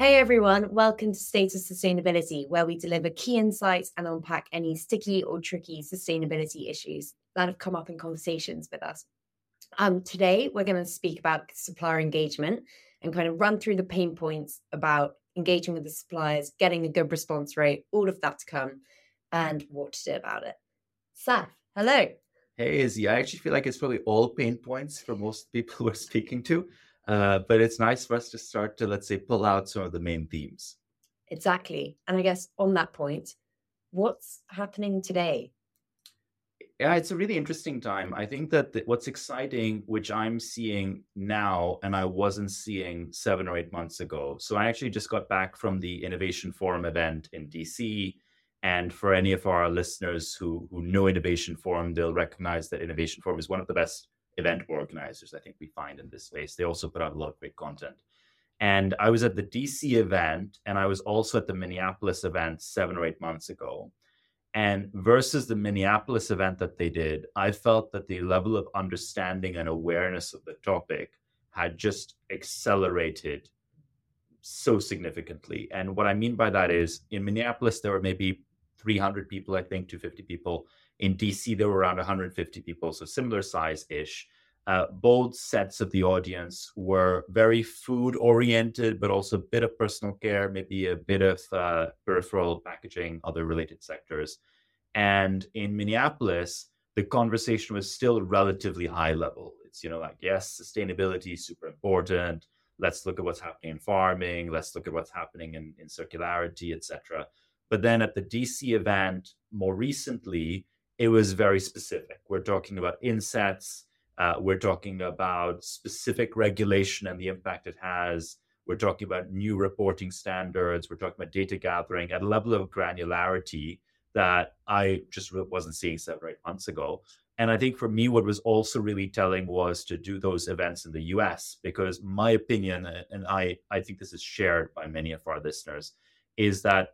Hey everyone, welcome to State of Sustainability, where we deliver key insights and unpack any sticky or tricky sustainability issues that have come up in conversations with us. Um, today, we're going to speak about supplier engagement and kind of run through the pain points about engaging with the suppliers, getting a good response rate, all of that to come, and what to do about it. Seth, hello. Hey, Izzy. I actually feel like it's probably all pain points for most people we're speaking to. Uh, but it's nice for us to start to, let's say, pull out some of the main themes. Exactly. And I guess on that point, what's happening today? Yeah, it's a really interesting time. I think that the, what's exciting, which I'm seeing now, and I wasn't seeing seven or eight months ago. So I actually just got back from the Innovation Forum event in DC. And for any of our listeners who, who know Innovation Forum, they'll recognize that Innovation Forum is one of the best event organizers I think we find in this space. They also put out a lot of great content. And I was at the DC event and I was also at the Minneapolis event seven or eight months ago. And versus the Minneapolis event that they did, I felt that the level of understanding and awareness of the topic had just accelerated so significantly. And what I mean by that is in Minneapolis, there were maybe 300 people, I think, 250 people. In DC, there were around 150 people, so similar size ish. Uh, both sets of the audience were very food oriented, but also a bit of personal care, maybe a bit of uh, peripheral packaging, other related sectors. And in Minneapolis, the conversation was still relatively high level. It's, you know, like, yes, sustainability is super important. Let's look at what's happening in farming. Let's look at what's happening in, in circularity, etc. But then at the DC event more recently, it was very specific. We're talking about insets. Uh, we're talking about specific regulation and the impact it has. We're talking about new reporting standards. We're talking about data gathering at a level of granularity that I just wasn't seeing seven or eight months ago. And I think for me, what was also really telling was to do those events in the US, because my opinion, and I, I think this is shared by many of our listeners, is that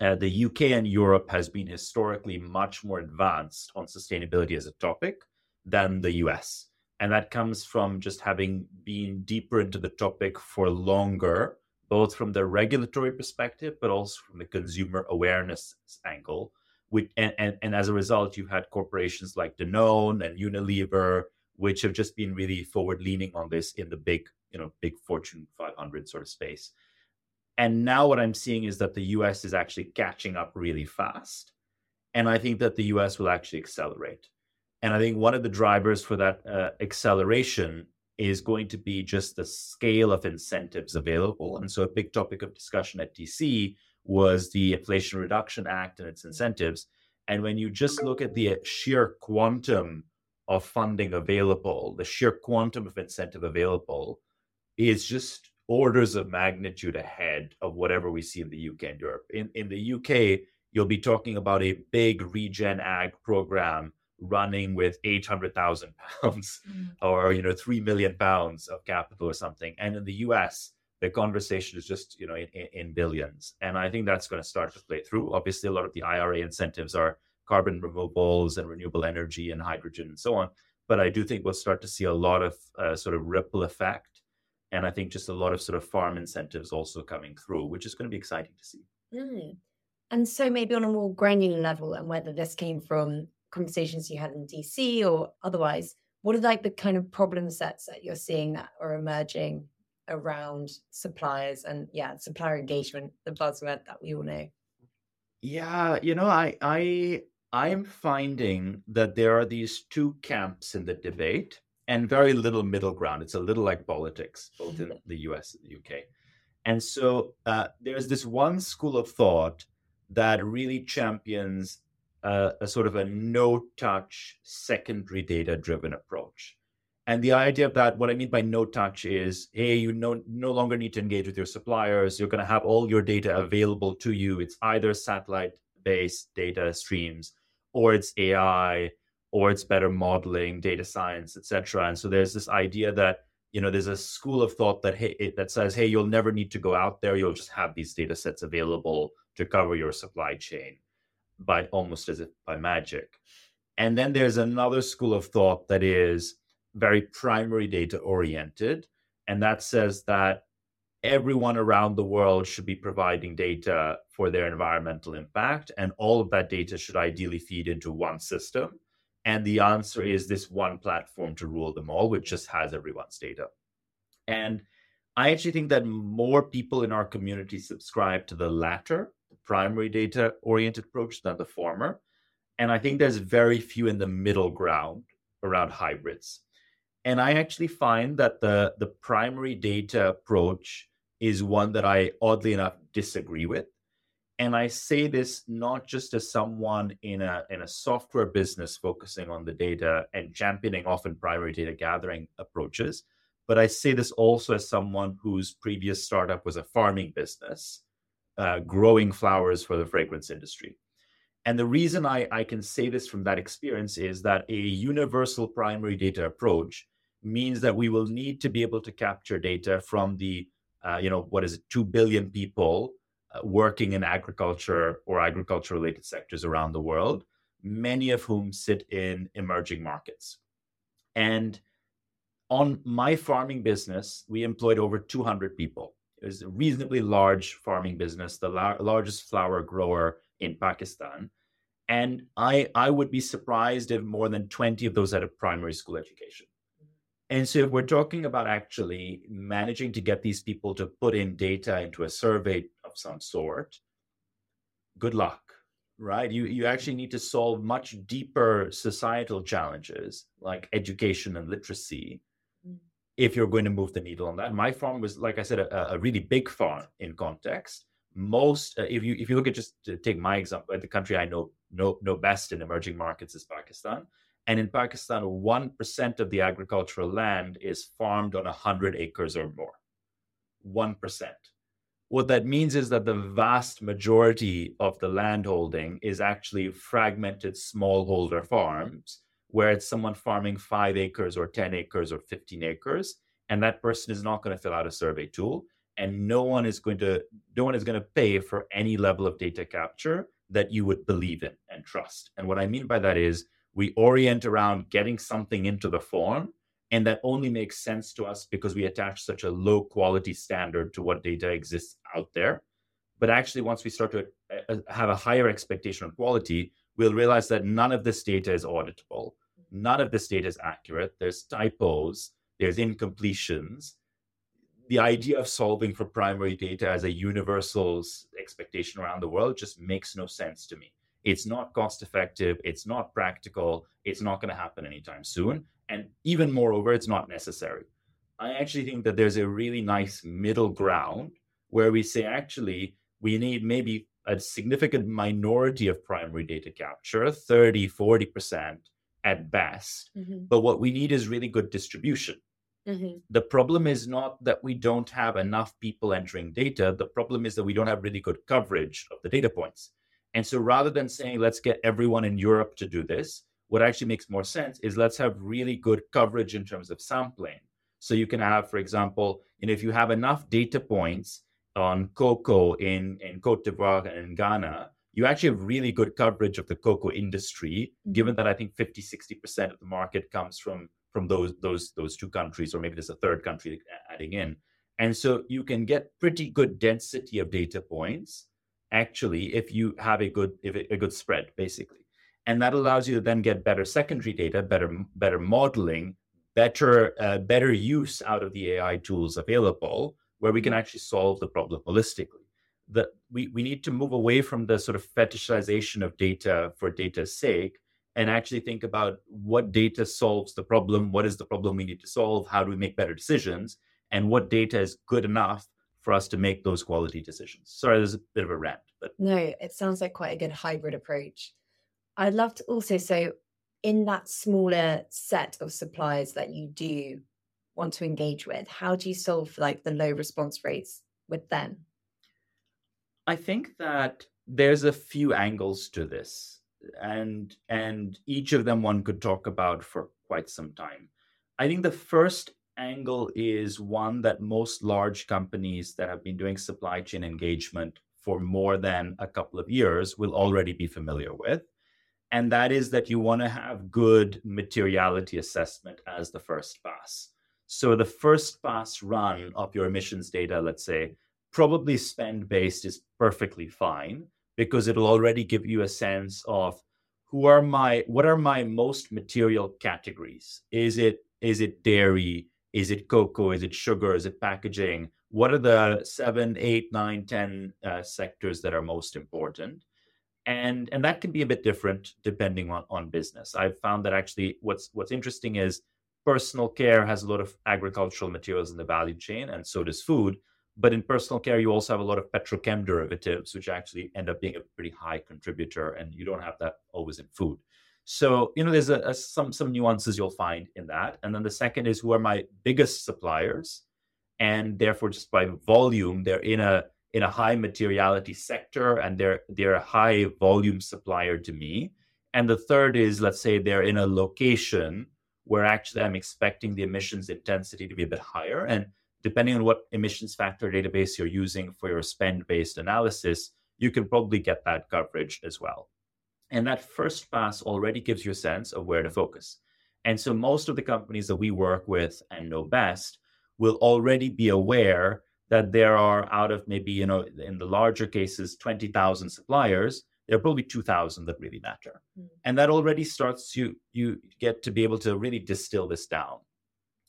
uh, the UK and Europe has been historically much more advanced on sustainability as a topic than the US. And that comes from just having been deeper into the topic for longer, both from the regulatory perspective, but also from the consumer awareness angle. Which, and, and, and as a result, you've had corporations like Danone and Unilever, which have just been really forward leaning on this in the big, you know, big Fortune 500 sort of space. And now what I'm seeing is that the US is actually catching up really fast. And I think that the US will actually accelerate. And I think one of the drivers for that uh, acceleration is going to be just the scale of incentives available. And so a big topic of discussion at DC was the Inflation Reduction Act and its incentives. And when you just look at the sheer quantum of funding available, the sheer quantum of incentive available is just orders of magnitude ahead of whatever we see in the UK and Europe. In in the UK, you'll be talking about a big regen ag program running with 800,000 pounds mm. or you know 3 million pounds of capital or something and in the US the conversation is just you know in, in billions and i think that's going to start to play through obviously a lot of the ira incentives are carbon removals and renewable energy and hydrogen and so on but i do think we'll start to see a lot of uh, sort of ripple effect and I think just a lot of sort of farm incentives also coming through, which is going to be exciting to see. Mm. And so, maybe on a more granular level, and whether this came from conversations you had in DC or otherwise, what are like the kind of problem sets that you're seeing that are emerging around suppliers and yeah, supplier engagement, the buzzword that we all know? Yeah, you know, I I I'm finding that there are these two camps in the debate and very little middle ground. It's a little like politics, both in the US and the UK. And so uh, there's this one school of thought that really champions uh, a sort of a no touch, secondary data driven approach. And the idea of that, what I mean by no touch is, hey, you no, no longer need to engage with your suppliers. You're going to have all your data available to you. It's either satellite based data streams or it's AI or it's better modeling, data science, etc. And so there's this idea that you know there's a school of thought that hey that says hey you'll never need to go out there you'll just have these data sets available to cover your supply chain by almost as if by magic and then there's another school of thought that is very primary data oriented and that says that everyone around the world should be providing data for their environmental impact, and all of that data should ideally feed into one system. And the answer is this one platform to rule them all, which just has everyone's data. And I actually think that more people in our community subscribe to the latter, the primary data oriented approach, than the former. And I think there's very few in the middle ground around hybrids. And I actually find that the, the primary data approach is one that I oddly enough disagree with. And I say this not just as someone in a in a software business focusing on the data and championing often primary data gathering approaches, but I say this also as someone whose previous startup was a farming business, uh, growing flowers for the fragrance industry. And the reason I, I can say this from that experience is that a universal primary data approach means that we will need to be able to capture data from the, uh, you know, what is it, 2 billion people working in agriculture or agriculture related sectors around the world, many of whom sit in emerging markets. And on my farming business, we employed over 200 people. It was a reasonably large farming business, the la- largest flower grower in Pakistan. And I, I would be surprised if more than 20 of those had a primary school education. And so, if we're talking about actually managing to get these people to put in data into a survey of some sort, good luck, right? You, you actually need to solve much deeper societal challenges like education and literacy mm. if you're going to move the needle on that. My farm was, like I said, a, a really big farm in context. Most, uh, if you if you look at just to take my example, the country I know know know best in emerging markets is Pakistan and in Pakistan, 1% of the agricultural land is farmed on 100 acres or more. 1%. What that means is that the vast majority of the landholding is actually fragmented smallholder farms, where it's someone farming five acres or 10 acres or 15 acres. And that person is not going to fill out a survey tool. And no one is going to no one is going to pay for any level of data capture that you would believe in and trust. And what I mean by that is we orient around getting something into the form and that only makes sense to us because we attach such a low quality standard to what data exists out there but actually once we start to uh, uh, have a higher expectation of quality we'll realize that none of this data is auditable none of this data is accurate there's typos there's incompletions the idea of solving for primary data as a universal expectation around the world just makes no sense to me it's not cost effective. It's not practical. It's not going to happen anytime soon. And even moreover, it's not necessary. I actually think that there's a really nice middle ground where we say, actually, we need maybe a significant minority of primary data capture, 30, 40% at best. Mm-hmm. But what we need is really good distribution. Mm-hmm. The problem is not that we don't have enough people entering data. The problem is that we don't have really good coverage of the data points. And so rather than saying, let's get everyone in Europe to do this, what actually makes more sense is let's have really good coverage in terms of sampling. So you can have, for example, and if you have enough data points on cocoa in, in Cote d'Ivoire and in Ghana, you actually have really good coverage of the cocoa industry, mm-hmm. given that I think 50, 60% of the market comes from, from those, those, those two countries, or maybe there's a third country adding in. And so you can get pretty good density of data points actually if you have a good if a good spread basically and that allows you to then get better secondary data better better modeling better uh, better use out of the ai tools available where we can actually solve the problem holistically that we, we need to move away from the sort of fetishization of data for data's sake and actually think about what data solves the problem what is the problem we need to solve how do we make better decisions and what data is good enough for us to make those quality decisions. Sorry, there's a bit of a rant, but no, it sounds like quite a good hybrid approach. I'd love to also so in that smaller set of suppliers that you do want to engage with, how do you solve like the low response rates with them? I think that there's a few angles to this and and each of them one could talk about for quite some time. I think the first angle is one that most large companies that have been doing supply chain engagement for more than a couple of years will already be familiar with. And that is that you want to have good materiality assessment as the first pass. So the first pass run of your emissions data, let's say, probably spend based is perfectly fine because it'll already give you a sense of who are my what are my most material categories? Is it is it dairy? Is it cocoa? Is it sugar? Is it packaging? What are the seven eight nine ten uh, sectors that are most important and and that can be a bit different depending on on business. I've found that actually what's what's interesting is personal care has a lot of agricultural materials in the value chain and so does food but in personal care you also have a lot of petrochem derivatives which actually end up being a pretty high contributor and you don't have that always in food. So you know there's a, a, some some nuances you'll find in that. And then the second is who are my biggest suppliers? And therefore just by volume they're in a in a high materiality sector and they're they're a high volume supplier to me. And the third is let's say they're in a location where actually i'm expecting the emissions intensity to be a bit higher. And depending on what emissions factor database you're using for your spend based analysis you can probably get that coverage as well. And that first pass already gives you a sense of where to focus. And so most of the companies that we work with and know best will already be aware that there are out of maybe you know in the larger cases 20,000 suppliers there are probably 2000 that really matter mm. and that already starts you you get to be able to really distill this down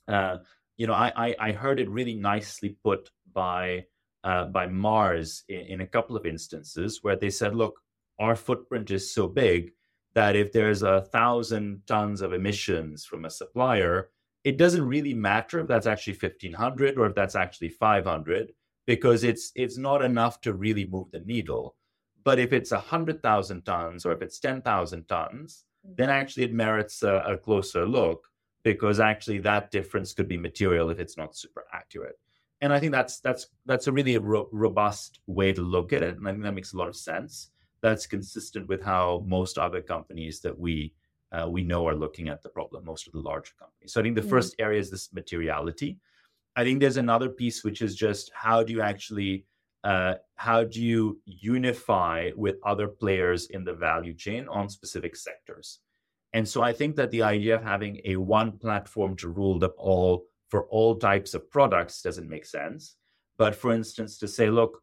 uh, you know I, I, I heard it really nicely put by uh, by mars in, in a couple of instances where they said look our footprint is so big that if there's a thousand tons of emissions from a supplier it doesn't really matter if that's actually 1500 or if that's actually 500 because it's it's not enough to really move the needle. But if it's 100000 tons or if it's 10000 tons then mm-hmm. actually it merits a, a, closer look because actually that difference could be material if it's not super accurate. And i think that's that's that's a really ro- robust way to look at it and i think that makes a lot of sense. That's consistent with how most other companies that we uh, we know are looking at the problem, most of the larger companies. So I think the mm-hmm. first area is this materiality. I think there's another piece which is just how do you actually uh, how do you unify with other players in the value chain on specific sectors? And so I think that the idea of having a one platform to rule them all for all types of products doesn't make sense. But for instance, to say, look,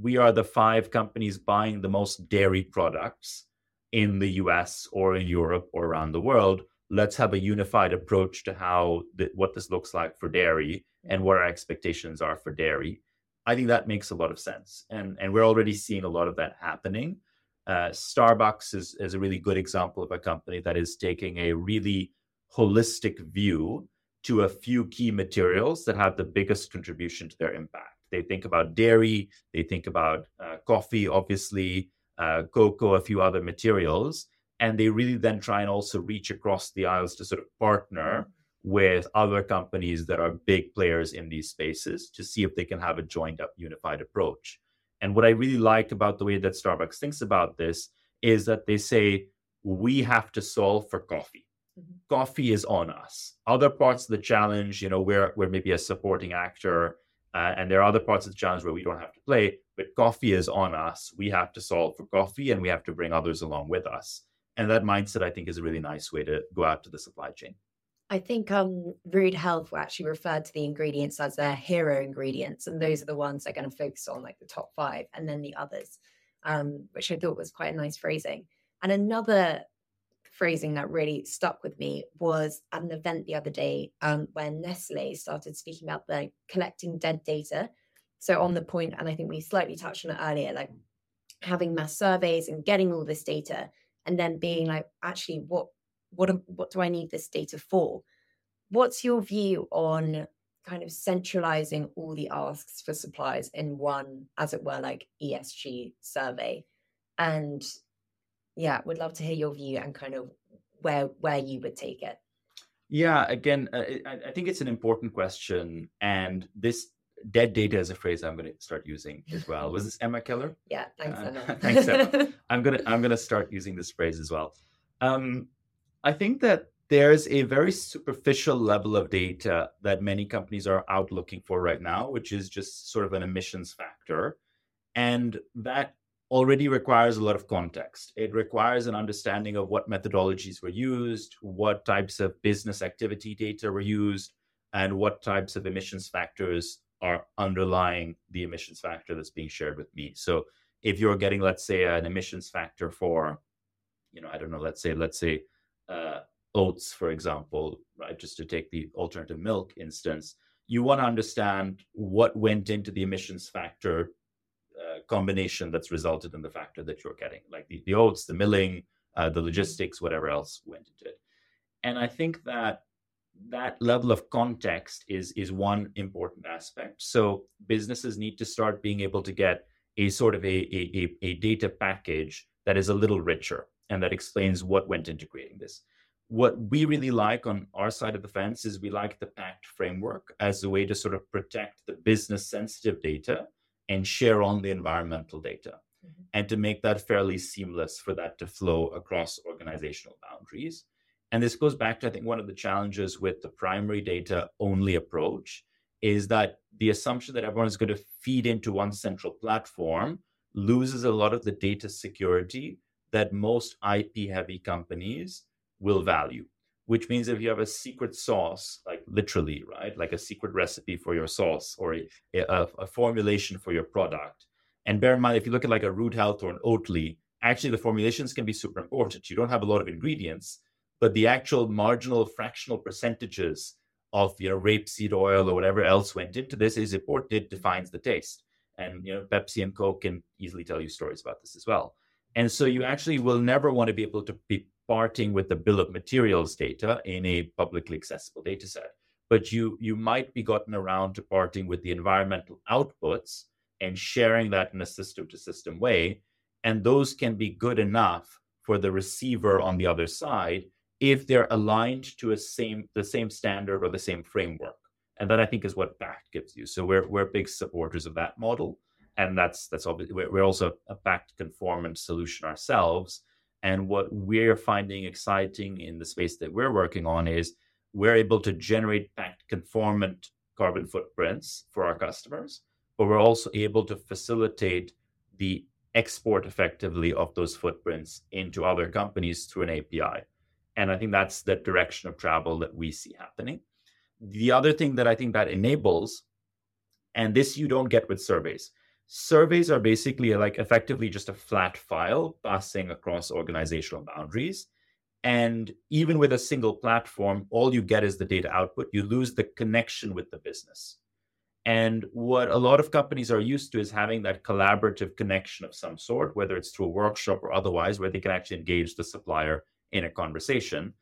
we are the five companies buying the most dairy products in the US or in Europe or around the world. Let's have a unified approach to how what this looks like for dairy and what our expectations are for dairy. I think that makes a lot of sense, and and we're already seeing a lot of that happening. Uh, Starbucks is is a really good example of a company that is taking a really holistic view to a few key materials that have the biggest contribution to their impact. They think about dairy, they think about uh, coffee, obviously, uh, cocoa, a few other materials. And they really then try and also reach across the aisles to sort of partner with other companies that are big players in these spaces to see if they can have a joined up unified approach. And what I really like about the way that Starbucks thinks about this is that they say, we have to solve for coffee. Mm-hmm. Coffee is on us. Other parts of the challenge, you know, we're, we're maybe a supporting actor, uh, and there are other parts of the challenge where we don't have to play but coffee is on us. We have to solve for coffee and we have to bring others along with us. And that mindset, I think, is a really nice way to go out to the supply chain. I think um, Rude Health actually referred to the ingredients as their hero ingredients, and those are the ones they're going to focus on, like the top five, and then the others, um, which I thought was quite a nice phrasing. And another phrasing that really stuck with me was at an event the other day um, when Nestle started speaking about the collecting dead data so on the point, and I think we slightly touched on it earlier, like having mass surveys and getting all this data, and then being like, actually, what what what do I need this data for? What's your view on kind of centralizing all the asks for suppliers in one, as it were, like ESG survey? And yeah, would love to hear your view and kind of where where you would take it. Yeah, again, uh, I, I think it's an important question, and this dead data is a phrase I'm going to start using as well. Was this Emma Keller? Yeah, thanks, uh, Emma. thanks, Emma. I'm gonna I'm gonna start using this phrase as well. Um, I think that there's a very superficial level of data that many companies are out looking for right now, which is just sort of an emissions factor, and that already requires a lot of context. It requires an understanding of what methodologies were used, what types of business activity data were used, and what types of emissions factors are underlying the emissions factor that's being shared with me. So if you're getting, let's say, an emissions factor for, you know, I don't know, let's say, let's say uh, oats, for example, right? Just to take the alternative milk instance, you want to understand what went into the emissions factor combination that's resulted in the factor that you're getting, like the, the oats, the milling, uh, the logistics, whatever else went into it. And I think that that level of context is is one important aspect. So businesses need to start being able to get a sort of a, a, a data package that is a little richer and that explains what went into creating this. What we really like on our side of the fence is we like the PACT framework as a way to sort of protect the business sensitive data and share on the environmental data mm-hmm. and to make that fairly seamless for that to flow across organizational boundaries. And this goes back to, I think, one of the challenges with the primary data only approach is that the assumption that everyone is going to feed into one central platform loses a lot of the data security that most IP heavy companies will value. Which means if you have a secret sauce, like literally, right, like a secret recipe for your sauce or a, a, a formulation for your product, and bear in mind, if you look at like a Rude Health or an Oatly, actually the formulations can be super important. You don't have a lot of ingredients, but the actual marginal fractional percentages of you know rapeseed oil or whatever else went into this is important. It defines the taste, and you know Pepsi and Coke can easily tell you stories about this as well. And so you actually will never want to be able to be parting with the bill of materials data in a publicly accessible data set, but you you might be gotten around to parting with the environmental outputs and sharing that in a system to system way, and those can be good enough for the receiver on the other side if they're aligned to a same the same standard or the same framework. And that i think is what pact gives you. So we're we're big supporters of that model and that's that's obviously we're also a pact conformant solution ourselves and what we're finding exciting in the space that we're working on is we're able to generate pact conformant carbon footprints for our customers but we're also able to facilitate the export effectively of those footprints into other companies through an api and I think that's the direction of travel that we see happening. The other thing that I think that enables, and this you don't get with surveys. Surveys are basically like effectively just a flat file passing across organizational boundaries. And even with a single platform, all you get is the data output. You lose the connection with the business. And what a lot of companies are used to is having that collaborative connection of some sort, whether it's through a workshop or otherwise, where they can actually engage the supplier in a conversation.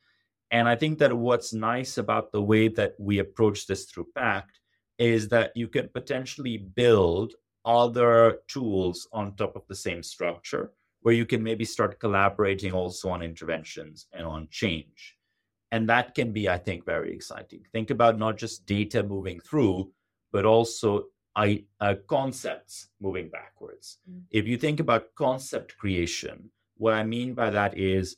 And I think that what's nice about the way that we approach this through PACT is that you can potentially build other tools on top of the same structure where you can maybe start collaborating also on interventions and on change. And that can be, I think, very exciting. Think about not just data moving through, but also I, uh, concepts moving backwards. Mm. If you think about concept creation, what I mean by that is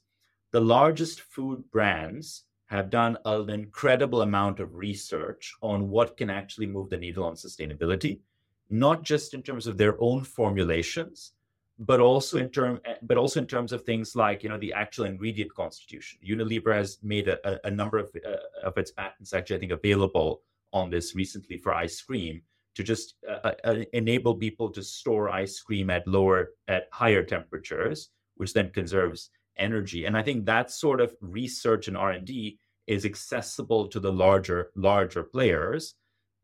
the largest food brands have done an incredible amount of research on what can actually move the needle on sustainability, not just in terms of their own formulations, but also in term, but also in terms of things like you know the actual ingredient constitution. Unilever has made a, a number of uh, of its patents actually I think available on this recently for ice cream to just uh, uh, enable people to store ice cream at lower at higher temperatures, which then conserves energy and i think that sort of research and r&d is accessible to the larger larger players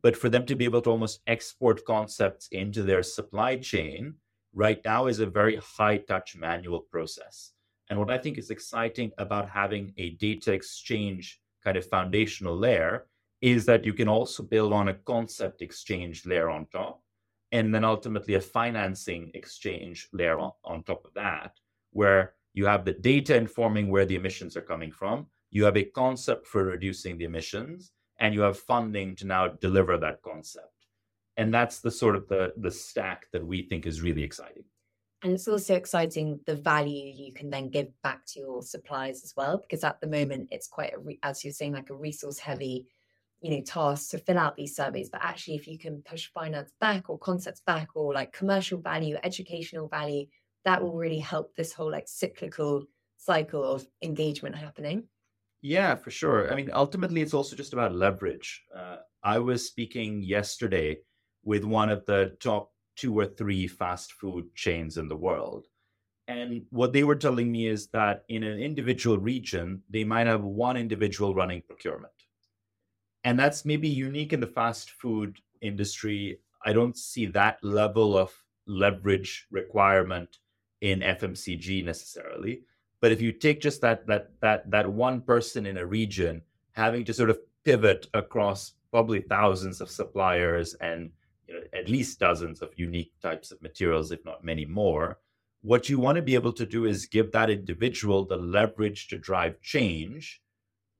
but for them to be able to almost export concepts into their supply chain right now is a very high touch manual process. And what i think is exciting about having a data exchange kind of foundational layer is that you can also build on a concept exchange layer on top and then ultimately a financing exchange layer on, on top of that where you have the data informing where the emissions are coming from, you have a concept for reducing the emissions, and you have funding to now deliver that concept. And that's the sort of the, the stack that we think is really exciting. And it's also exciting the value you can then give back to your suppliers as well, because at the moment it's quite a, re- as you're saying, like a resource heavy, you know, task to fill out these surveys. But actually, if you can push finance back or concepts back or like commercial value, educational value, that will really help this whole like cyclical cycle of engagement happening. Yeah, for sure. I mean, ultimately, it's also just about leverage. Uh, I was speaking yesterday with one of the top two or three fast food chains in the world. And what they were telling me is that in an individual region, they might have one individual running procurement. And that's maybe unique in the fast food industry. I don't see that level of leverage requirement in FMCG necessarily. But if you take just that that that that one person in a region having to sort of pivot across probably thousands of suppliers and you know, at least dozens of unique types of materials, if not many more, what you want to be able to do is give that individual the leverage to drive change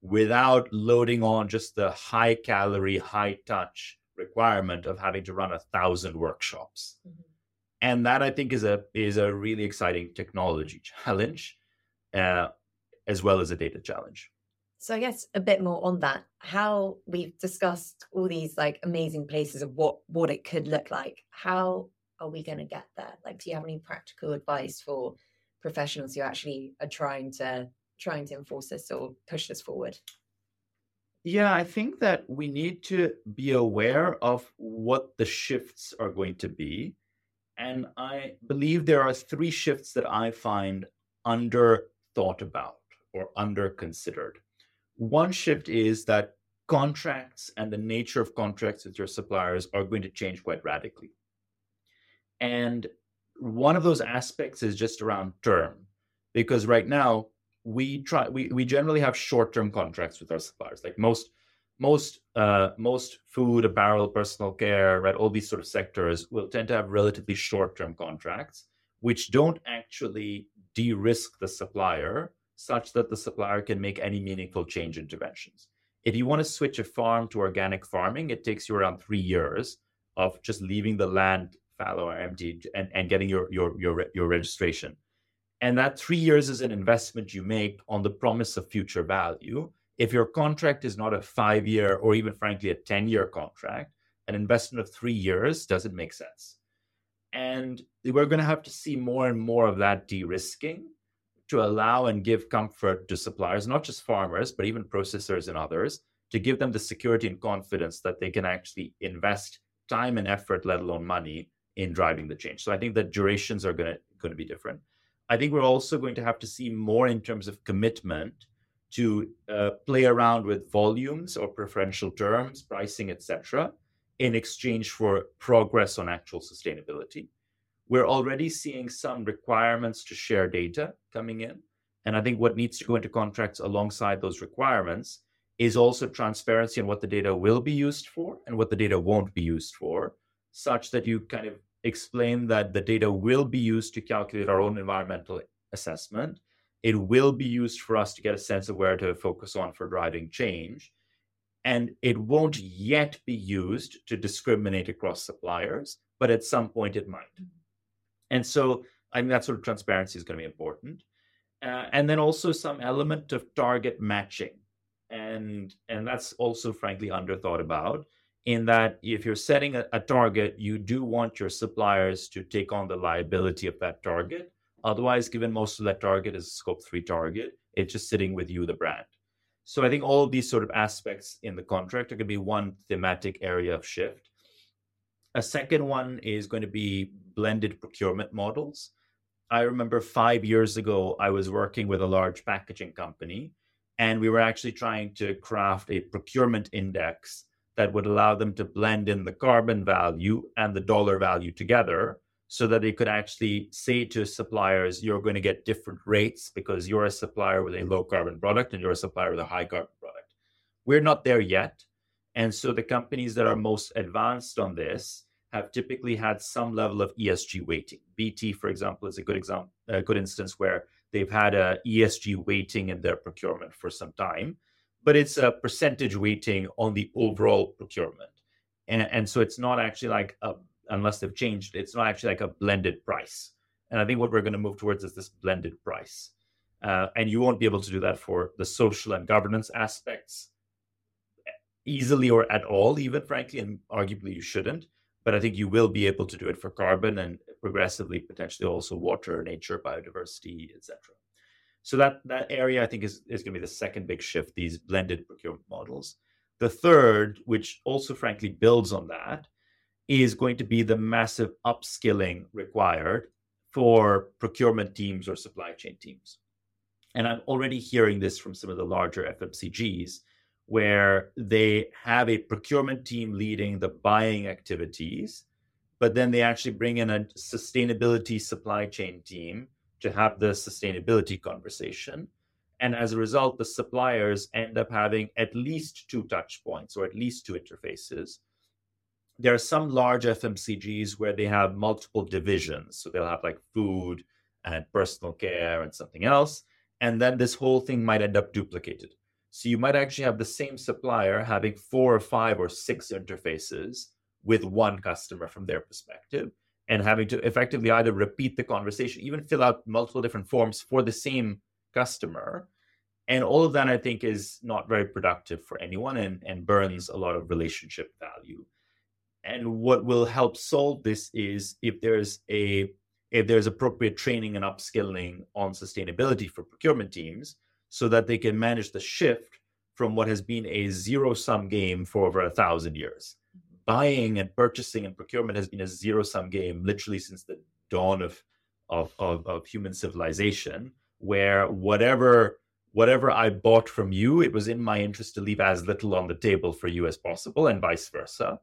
without loading on just the high calorie, high touch requirement of having to run a thousand workshops. Mm-hmm. And that I think is a is a really exciting technology challenge uh, as well as a data challenge. So I guess a bit more on that. How we've discussed all these like amazing places of what what it could look like. How are we going to get there? Like, do you have any practical advice for professionals who actually are trying to trying to enforce this or push this forward? Yeah, I think that we need to be aware of what the shifts are going to be. And I believe there are three shifts that I find under thought about or under considered. One shift is that contracts and the nature of contracts with your suppliers are going to change quite radically. And one of those aspects is just around term, because right now we try we, we generally have short-term contracts with our suppliers. Like most most uh, most food, apparel, personal care, right, all these sort of sectors will tend to have relatively short-term contracts, which don't actually de-risk the supplier such that the supplier can make any meaningful change interventions. If you want to switch a farm to organic farming, it takes you around three years of just leaving the land fallow or empty and, and getting your, your, your, your registration. And that three years is an investment you make on the promise of future value. If your contract is not a five year or even frankly a 10 year contract, an investment of three years doesn't make sense. And we're going to have to see more and more of that de risking to allow and give comfort to suppliers, not just farmers, but even processors and others, to give them the security and confidence that they can actually invest time and effort, let alone money, in driving the change. So I think the durations are going to, going to be different. I think we're also going to have to see more in terms of commitment to uh, play around with volumes or preferential terms, pricing, etc., in exchange for progress on actual sustainability. We're already seeing some requirements to share data coming in. And I think what needs to go into contracts alongside those requirements is also transparency on what the data will be used for and what the data won't be used for, such that you kind of explain that the data will be used to calculate our own environmental assessment. It will be used for us to get a sense of where to focus on for driving change and it won't yet be used to discriminate across suppliers, but at some point it might. Mm-hmm. And so I think that sort of transparency is going to be important. Uh, and then also some element of target matching. And, and that's also frankly underthought about in that if you're setting a, a target, you do want your suppliers to take on the liability of that target. Otherwise, given most of that target is a scope three target, it's just sitting with you, the brand. So I think all these sort of aspects in the contract are going to be one thematic area of shift. A second one is going to be blended procurement models. I remember five years ago, I was working with a large packaging company, and we were actually trying to craft a procurement index that would allow them to blend in the carbon value and the dollar value together so that they could actually say to suppliers, you're going to get different rates because you're a supplier with a low carbon product and you're a supplier with a high carbon product. We're not there yet. And so the companies that are most advanced on this have typically had some level of ESG weighting. BT, for example, is a good example, a good instance where they've had a ESG weighting in their procurement for some time, but it's a percentage weighting on the overall procurement. And, and so it's not actually like a unless they've changed, it's not actually like a blended price. And I think what we're going to move towards is this blended price. Uh, and you won't be able to do that for the social and governance aspects easily or at all, even frankly, and arguably you shouldn't. But I think you will be able to do it for carbon and progressively, potentially also water, nature, biodiversity, etc. So that that area I think is, is going to be the second big shift, these blended procurement models. The third, which also frankly builds on that, is going to be the massive upskilling required for procurement teams or supply chain teams. And I'm already hearing this from some of the larger FMCGs where they have a procurement team leading the buying activities, but then they actually bring in a sustainability supply chain team to have the sustainability conversation. And as a result, the suppliers end up having at least two touch points or at least two interfaces. There are some large FMCGs where they have multiple divisions. So they'll have like food and personal care and something else. And then this whole thing might end up duplicated. So you might actually have the same supplier having four or five or six interfaces with one customer from their perspective and having to effectively either repeat the conversation, even fill out multiple different forms for the same customer. And all of that, I think, is not very productive for anyone and, and burns a lot of relationship value. And what will help solve this is if there's a if there's appropriate training and upskilling on sustainability for procurement teams, so that they can manage the shift from what has been a zero sum game for over a thousand years. Mm-hmm. Buying and purchasing and procurement has been a zero sum game literally since the dawn of, of, of, of human civilization, where whatever whatever I bought from you, it was in my interest to leave as little on the table for you as possible, and vice versa.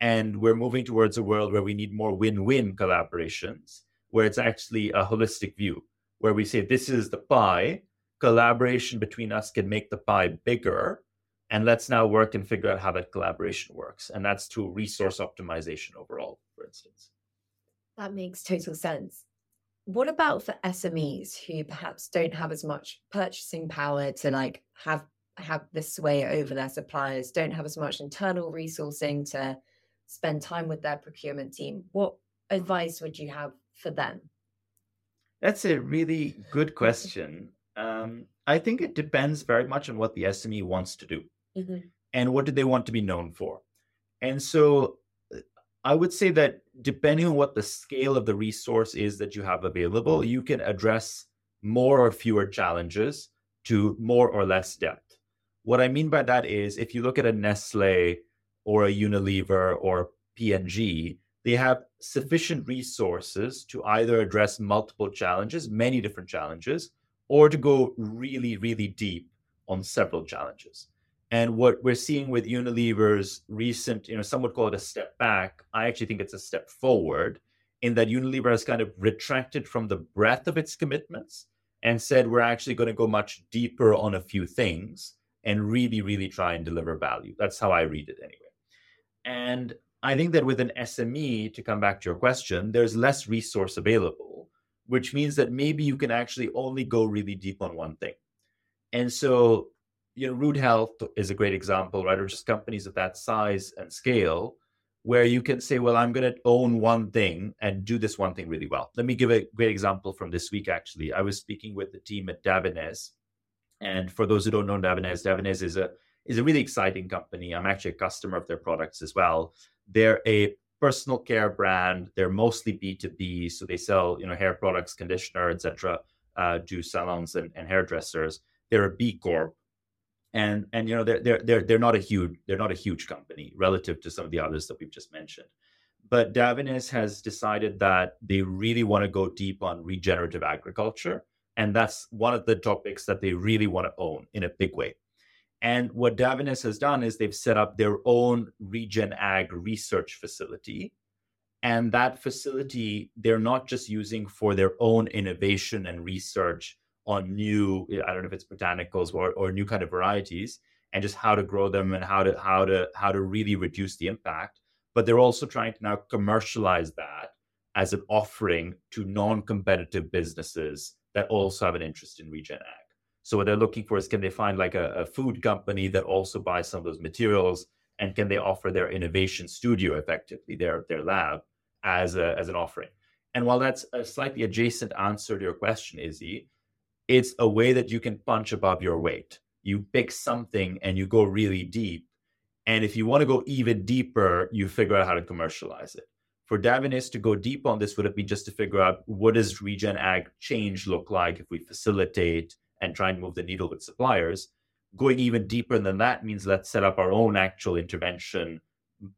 And we're moving towards a world where we need more win win collaborations, where it's actually a holistic view, where we say, this is the pie, collaboration between us can make the pie bigger. And let's now work and figure out how that collaboration works. And that's through resource optimization overall, for instance. That makes total sense. What about for SMEs who perhaps don't have as much purchasing power to like have have this sway over their suppliers, don't have as much internal resourcing to spend time with their procurement team? What advice would you have for them? That's a really good question. Um, I think it depends very much on what the SME wants to do mm-hmm. and what do they want to be known for. And so uh, I would say that depending on what the scale of the resource is that you have available, you can address more or fewer challenges to more or less depth. What I mean by that is if you look at a Nestle or a Unilever or P&G, they have sufficient resources to either address multiple challenges, many different challenges, or to go really, really deep on several challenges. And what we're seeing with Unilever's recent, you know, some would call it a step back. I actually think it's a step forward in that Unilever has kind of retracted from the breadth of its commitments and said we're actually going to go much deeper on a few things and really, really try and deliver value. That's how I read it anyway. And I think that with an SME, to come back to your question, there's less resource available which means that maybe you can actually only go really deep on one thing. And so, you know, Rude Health is a great example, right? Or just companies of that size and scale where you can say, well, I'm going to own one thing and do this one thing really well. Let me give a great example from this week, actually. I was speaking with the team at Davines. And for those who don't know Davines, Davines is a is a really exciting company. I'm actually a customer of their products as well. They're a personal care brand. They're mostly B2B, so they sell, you know, hair products, conditioner, etc. Uh, salons and, and hairdressers. They're a B Corp. And and you know they're they're they're they're not a huge they're not a huge company relative to some of the others that we've just mentioned. But Davines has decided that they really want to go deep on regenerative agriculture. And that's one of the topics that they really want to own in a big way. And what Davines has done is they've set up their own Regen Ag research facility. And that facility, they're not just using for their own innovation and research on new, I don't know if it's botanicals or, or new kind of varieties, and just how to grow them and how to how to how to really reduce the impact. But they're also trying to now commercialize that as an offering to non-competitive businesses that also have an interest in regen ag. So what they're looking for is can they find like a, a food company that also buys some of those materials and can they offer their innovation studio effectively, their their lab as a, as an offering? And while that's a slightly adjacent answer to your question, Izzy, it's a way that you can punch above your weight. You pick something and you go really deep. And if you want to go even deeper, you figure out how to commercialize it. For Davines to go deep on this would have been just to figure out what does regen ag change look like if we facilitate and try and move the needle with suppliers. Going even deeper than that means let's set up our own actual intervention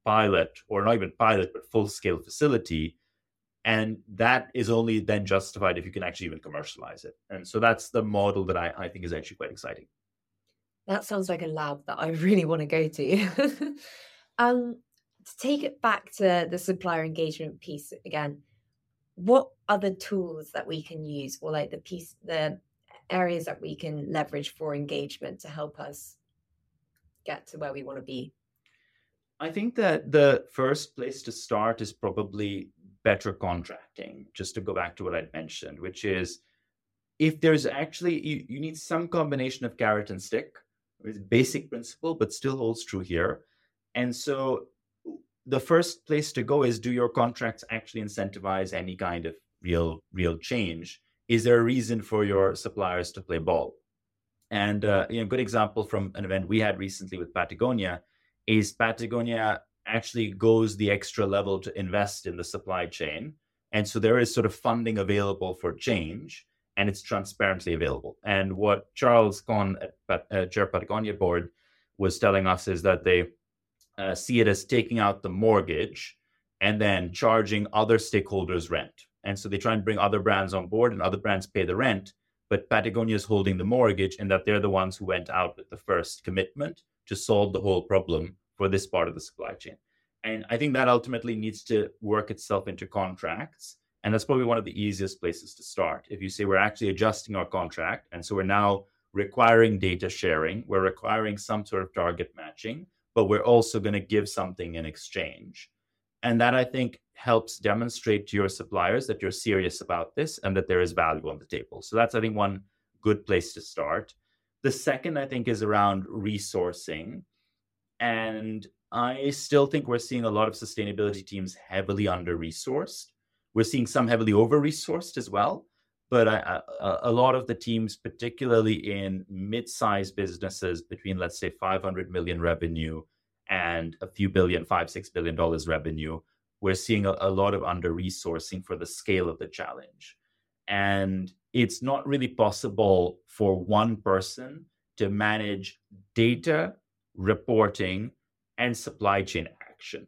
pilot, or not even pilot, but full scale facility. And that is only then justified if you can actually even commercialize it. And so that's the model that I, I think is actually quite exciting. That sounds like a lab that I really want to go to. um, to take it back to the supplier engagement piece again, what other tools that we can use, or like the piece, the areas that we can leverage for engagement to help us get to where we want to be? I think that the first place to start is probably better contracting, just to go back to what I'd mentioned, which is if there's actually, you, you need some combination of carrot and stick. It's basic principle, but still holds true here. And so the first place to go is do your contracts actually incentivize any kind of real real change is there a reason for your suppliers to play ball and uh, you know a good example from an event we had recently with patagonia is Patagonia actually goes the extra level to invest in the supply chain. And so there is sort of funding available for change and it's transparently available. And what Charles Conn at uh, Chair Patagonia Board was telling us is that they uh, see it as taking out the mortgage and then charging other stakeholders rent. And so they try and bring other brands on board and other brands pay the rent, but Patagonia is holding the mortgage and that they're the ones who went out with the first commitment to solve the whole problem for this part of the supply chain. And I think that ultimately needs to work itself into contracts. And that's probably one of the easiest places to start. If you say we're actually adjusting our contract, and so we're now requiring data sharing, we're requiring some sort of target matching, but we're also going to give something in exchange. And that I think helps demonstrate to your suppliers that you're serious about this and that there is value on the table. So that's, I think, one good place to start. The second, I think, is around resourcing. And I still think we're seeing a lot of sustainability teams heavily under resourced. We're seeing some heavily over resourced as well. But a lot of the teams, particularly in mid sized businesses between, let's say, 500 million revenue and a few billion, five, six billion dollars revenue, we're seeing a, a lot of under resourcing for the scale of the challenge. And it's not really possible for one person to manage data reporting, and supply chain action.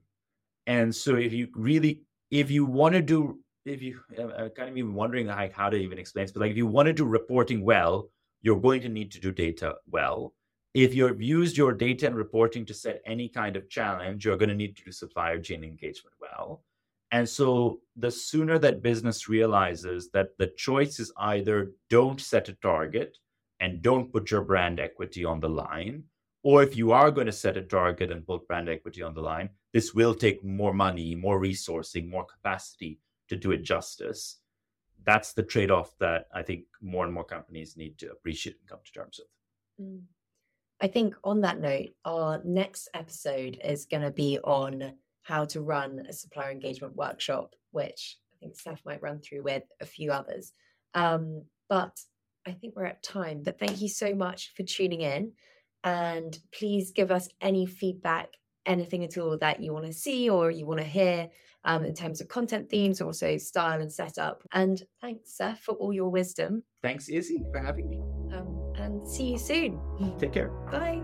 And so if you really, if you want to do, if you, I'm kind of even wondering like how to even explain this, but like if you want to do reporting well, you're going to need to do data well. If you've used your data and reporting to set any kind of challenge, you're going to need to do supplier chain engagement well. And so the sooner that business realizes that the choice is either don't set a target and don't put your brand equity on the line, or if you are going to set a target and put brand equity on the line, this will take more money, more resourcing, more capacity to do it justice. That's the trade off that I think more and more companies need to appreciate and come to terms with. Mm. I think on that note, our next episode is going to be on how to run a supplier engagement workshop, which I think Seth might run through with a few others. Um, but I think we're at time. But thank you so much for tuning in. And please give us any feedback, anything at all that you want to see or you want to hear um, in terms of content themes, also style and setup. And thanks, Seth, for all your wisdom. Thanks, Izzy, for having me. See you soon. Take care. Bye.